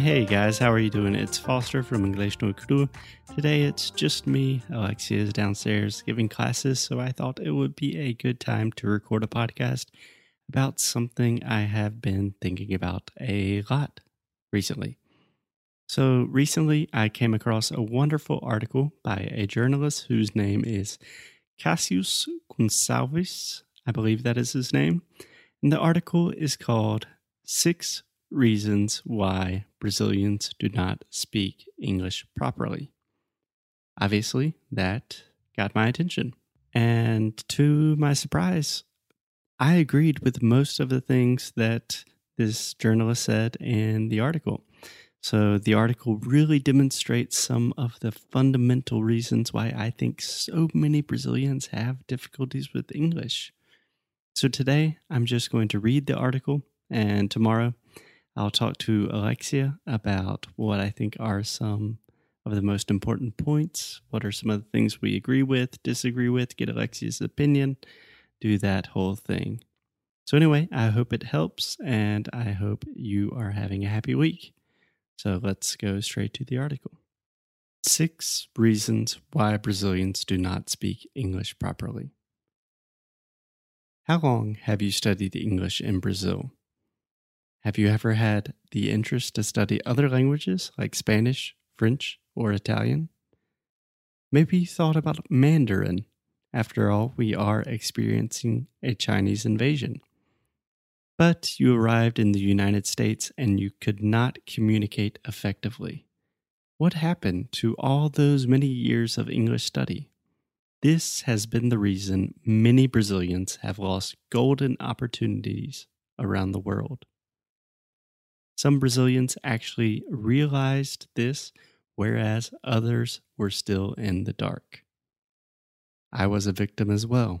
Hey guys, how are you doing? It's Foster from English no Cru. Today it's just me. Alexia is downstairs giving classes, so I thought it would be a good time to record a podcast about something I have been thinking about a lot recently. So, recently I came across a wonderful article by a journalist whose name is Cassius Gonçalves. I believe that is his name. And the article is called Six reasons why Brazilians do not speak English properly. Obviously, that got my attention. And to my surprise, I agreed with most of the things that this journalist said in the article. So, the article really demonstrates some of the fundamental reasons why I think so many Brazilians have difficulties with English. So, today I'm just going to read the article, and tomorrow I'll talk to Alexia about what I think are some of the most important points. What are some of the things we agree with, disagree with, get Alexia's opinion, do that whole thing. So, anyway, I hope it helps and I hope you are having a happy week. So, let's go straight to the article. Six reasons why Brazilians do not speak English properly. How long have you studied English in Brazil? Have you ever had the interest to study other languages like Spanish, French, or Italian? Maybe you thought about Mandarin. After all, we are experiencing a Chinese invasion. But you arrived in the United States and you could not communicate effectively. What happened to all those many years of English study? This has been the reason many Brazilians have lost golden opportunities around the world. Some Brazilians actually realized this, whereas others were still in the dark. I was a victim as well.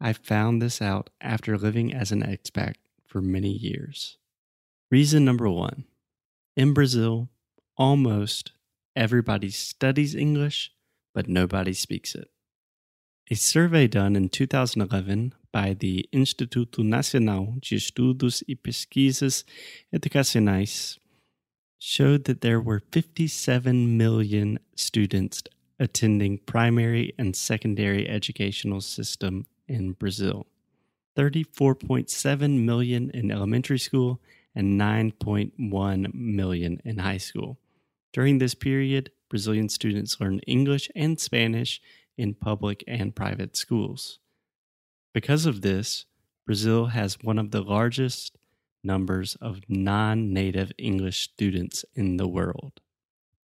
I found this out after living as an expat for many years. Reason number one In Brazil, almost everybody studies English, but nobody speaks it. A survey done in 2011 by the Instituto Nacional de Estudos e Pesquisas Educacionais showed that there were 57 million students attending primary and secondary educational system in Brazil. 34.7 million in elementary school and 9.1 million in high school. During this period, Brazilian students learned English and Spanish in public and private schools. Because of this, Brazil has one of the largest numbers of non native English students in the world.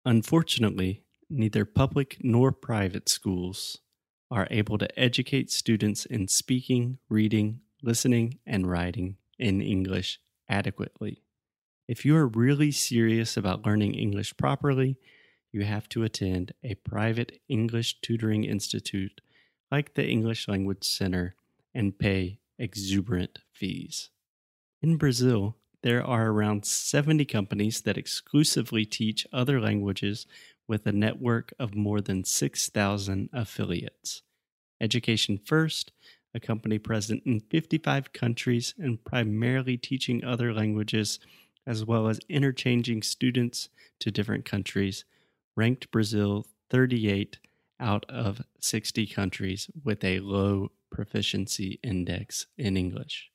Unfortunately, neither public nor private schools are able to educate students in speaking, reading, listening, and writing in English adequately. If you are really serious about learning English properly, you have to attend a private English tutoring institute like the English Language Center and pay exuberant fees. In Brazil, there are around 70 companies that exclusively teach other languages with a network of more than 6,000 affiliates. Education First, a company present in 55 countries and primarily teaching other languages, as well as interchanging students to different countries, ranked Brazil 38 out of 60 countries with a low proficiency index in English.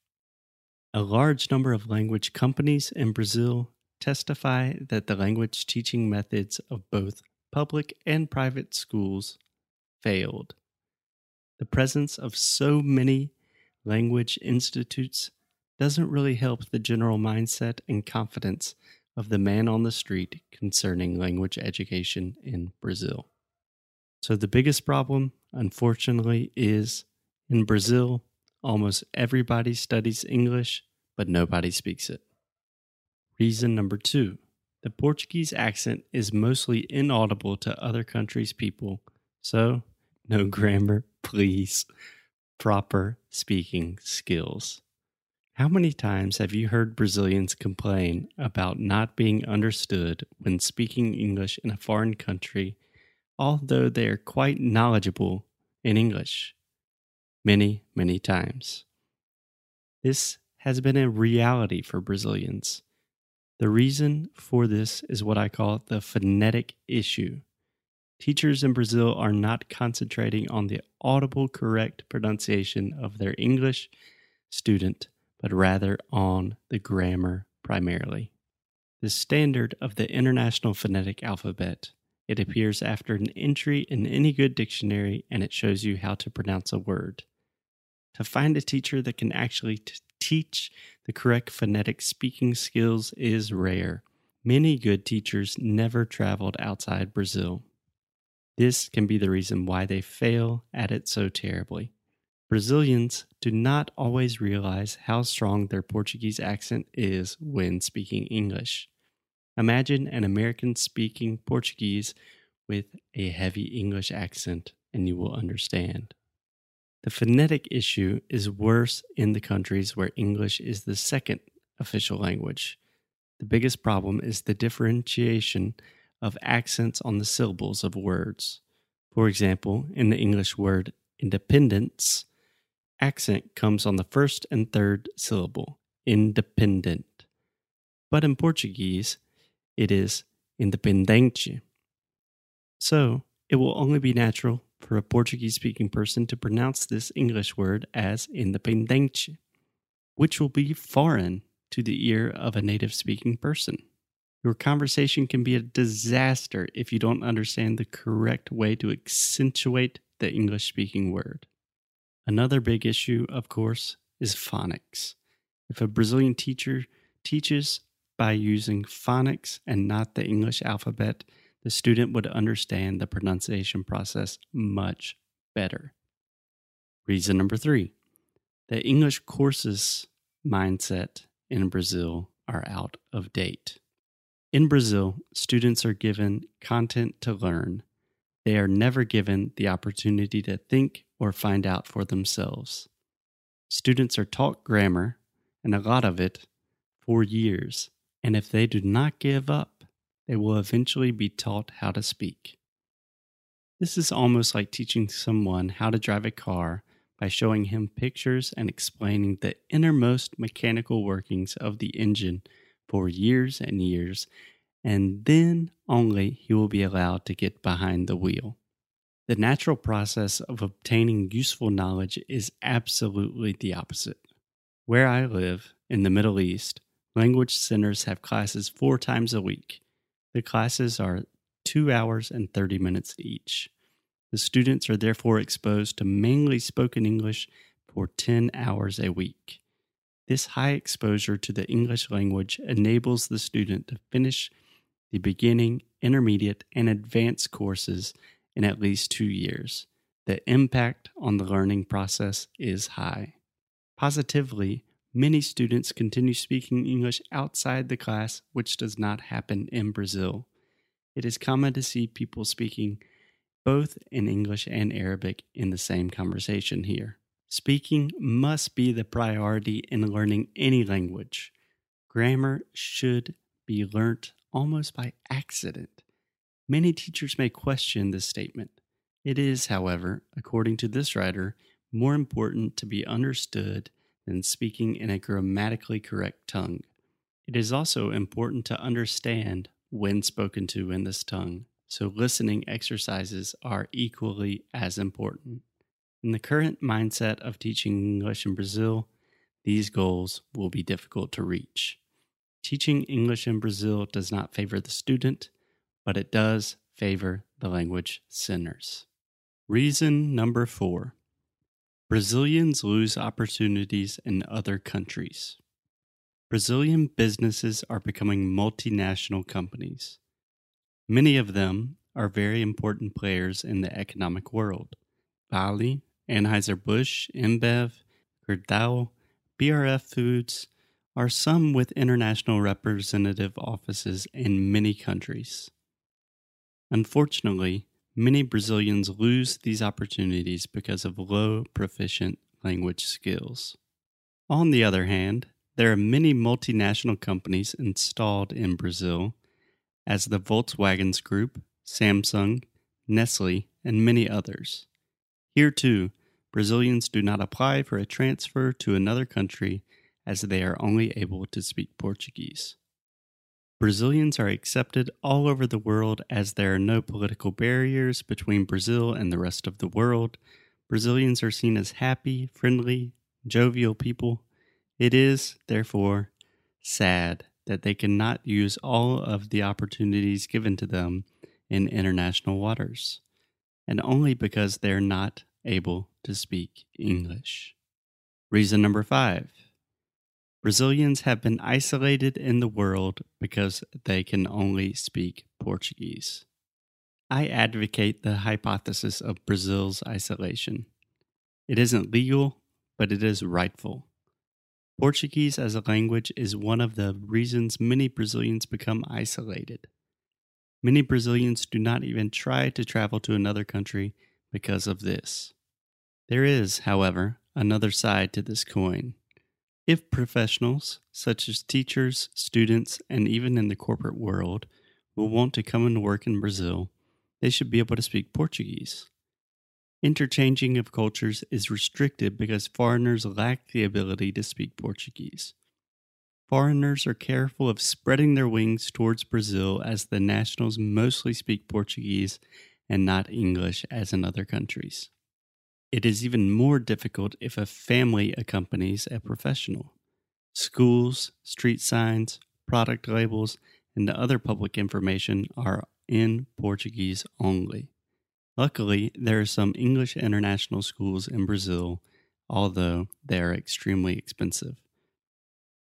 A large number of language companies in Brazil testify that the language teaching methods of both public and private schools failed. The presence of so many language institutes doesn't really help the general mindset and confidence of the man on the street concerning language education in Brazil. So, the biggest problem, unfortunately, is in Brazil, almost everybody studies English, but nobody speaks it. Reason number two the Portuguese accent is mostly inaudible to other countries' people, so no grammar, please. Proper speaking skills. How many times have you heard Brazilians complain about not being understood when speaking English in a foreign country, although they are quite knowledgeable in English? Many, many times. This has been a reality for Brazilians. The reason for this is what I call the phonetic issue. Teachers in Brazil are not concentrating on the audible correct pronunciation of their English student, but rather on the grammar primarily. The standard of the International Phonetic Alphabet. It appears after an entry in any good dictionary and it shows you how to pronounce a word. To find a teacher that can actually t- teach the correct phonetic speaking skills is rare. Many good teachers never traveled outside Brazil. This can be the reason why they fail at it so terribly. Brazilians do not always realize how strong their Portuguese accent is when speaking English. Imagine an American speaking Portuguese with a heavy English accent, and you will understand. The phonetic issue is worse in the countries where English is the second official language. The biggest problem is the differentiation of accents on the syllables of words. For example, in the English word independence, accent comes on the first and third syllable, independent. But in Portuguese, it is independente. So, it will only be natural for a Portuguese speaking person to pronounce this English word as independente, which will be foreign to the ear of a native speaking person. Your conversation can be a disaster if you don't understand the correct way to accentuate the English speaking word. Another big issue, of course, is phonics. If a Brazilian teacher teaches by using phonics and not the English alphabet, the student would understand the pronunciation process much better. Reason number three the English courses mindset in Brazil are out of date. In Brazil, students are given content to learn. They are never given the opportunity to think or find out for themselves. Students are taught grammar, and a lot of it, for years, and if they do not give up, they will eventually be taught how to speak. This is almost like teaching someone how to drive a car by showing him pictures and explaining the innermost mechanical workings of the engine for years and years, and then only he will be allowed to get behind the wheel. The natural process of obtaining useful knowledge is absolutely the opposite. Where I live, in the Middle East, language centers have classes four times a week. The classes are two hours and 30 minutes each. The students are therefore exposed to mainly spoken English for 10 hours a week. This high exposure to the English language enables the student to finish the beginning, intermediate, and advanced courses in at least two years. The impact on the learning process is high. Positively, Many students continue speaking English outside the class, which does not happen in Brazil. It is common to see people speaking both in English and Arabic in the same conversation here. Speaking must be the priority in learning any language. Grammar should be learnt almost by accident. Many teachers may question this statement. It is, however, according to this writer, more important to be understood than speaking in a grammatically correct tongue. It is also important to understand when spoken to in this tongue, so listening exercises are equally as important. In the current mindset of teaching English in Brazil, these goals will be difficult to reach. Teaching English in Brazil does not favor the student, but it does favor the language centers. Reason number four Brazilians lose opportunities in other countries. Brazilian businesses are becoming multinational companies. Many of them are very important players in the economic world. Vale, Anheuser-Busch, InBev, Gerdau, BRF Foods, are some with international representative offices in many countries. Unfortunately, many Brazilians lose these opportunities because of low proficient language skills. On the other hand, there are many multinational companies installed in Brazil, as the Volkswagens Group, Samsung, Nestle, and many others. Here, too, Brazilians do not apply for a transfer to another country as they are only able to speak Portuguese. Brazilians are accepted all over the world as there are no political barriers between Brazil and the rest of the world. Brazilians are seen as happy, friendly, jovial people. It is, therefore, sad that they cannot use all of the opportunities given to them in international waters, and only because they're not able to speak English. Reason number five Brazilians have been isolated in the world because they can only speak Portuguese. I advocate the hypothesis of Brazil's isolation. It isn't legal, but it is rightful. Portuguese as a language is one of the reasons many Brazilians become isolated. Many Brazilians do not even try to travel to another country because of this. There is, however, another side to this coin. If professionals, such as teachers, students, and even in the corporate world, will want to come and work in Brazil, they should be able to speak Portuguese. Interchanging of cultures is restricted because foreigners lack the ability to speak Portuguese. Foreigners are careful of spreading their wings towards Brazil as the nationals mostly speak Portuguese and not English as in other countries. It is even more difficult if a family accompanies a professional. Schools, street signs, product labels, and other public information are in Portuguese only. Luckily, there are some English international schools in Brazil, although they are extremely expensive.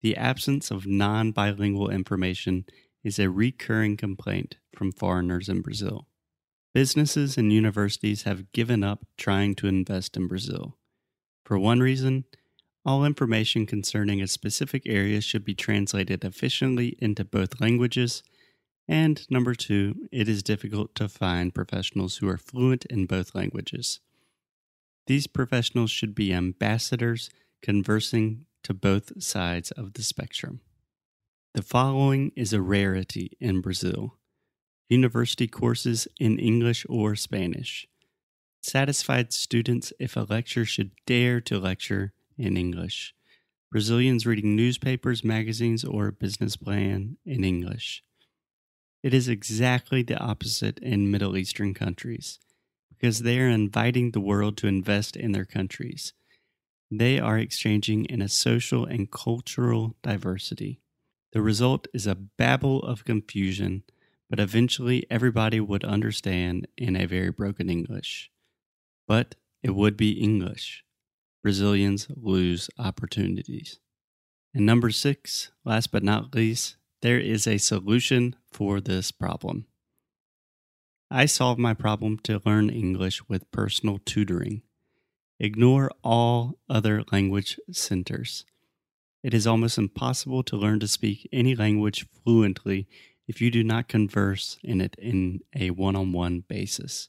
The absence of non bilingual information is a recurring complaint from foreigners in Brazil. Businesses and universities have given up trying to invest in Brazil. For one reason, all information concerning a specific area should be translated efficiently into both languages. And number two, it is difficult to find professionals who are fluent in both languages. These professionals should be ambassadors conversing to both sides of the spectrum. The following is a rarity in Brazil university courses in English or Spanish. Satisfied students if a lecturer should dare to lecture in English. Brazilians reading newspapers, magazines, or a business plan in English. It is exactly the opposite in Middle Eastern countries because they are inviting the world to invest in their countries. They are exchanging in a social and cultural diversity. The result is a babel of confusion but eventually everybody would understand in a very broken English. But it would be English. Brazilians lose opportunities. And number six, last but not least, there is a solution for this problem. I solved my problem to learn English with personal tutoring. Ignore all other language centers. It is almost impossible to learn to speak any language fluently if you do not converse in it in a one on one basis.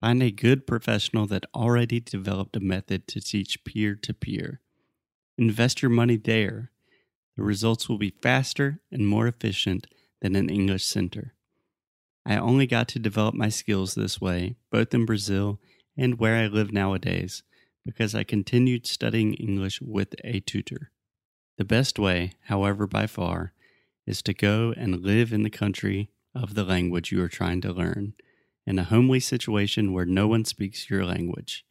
Find a good professional that already developed a method to teach peer to peer. Invest your money there. The results will be faster and more efficient than an English center. I only got to develop my skills this way, both in Brazil and where I live nowadays, because I continued studying English with a tutor. The best way, however, by far, is to go and live in the country of the language you are trying to learn, in a homely situation where no one speaks your language.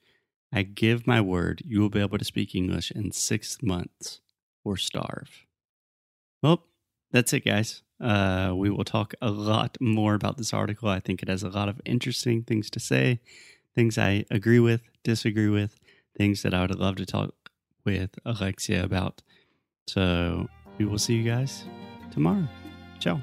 I give my word you will be able to speak English in six months or starve. Well, that's it, guys. Uh, we will talk a lot more about this article. I think it has a lot of interesting things to say, things I agree with, disagree with, things that I would love to talk with Alexia about. So we will see you guys tomorrow. Ciao.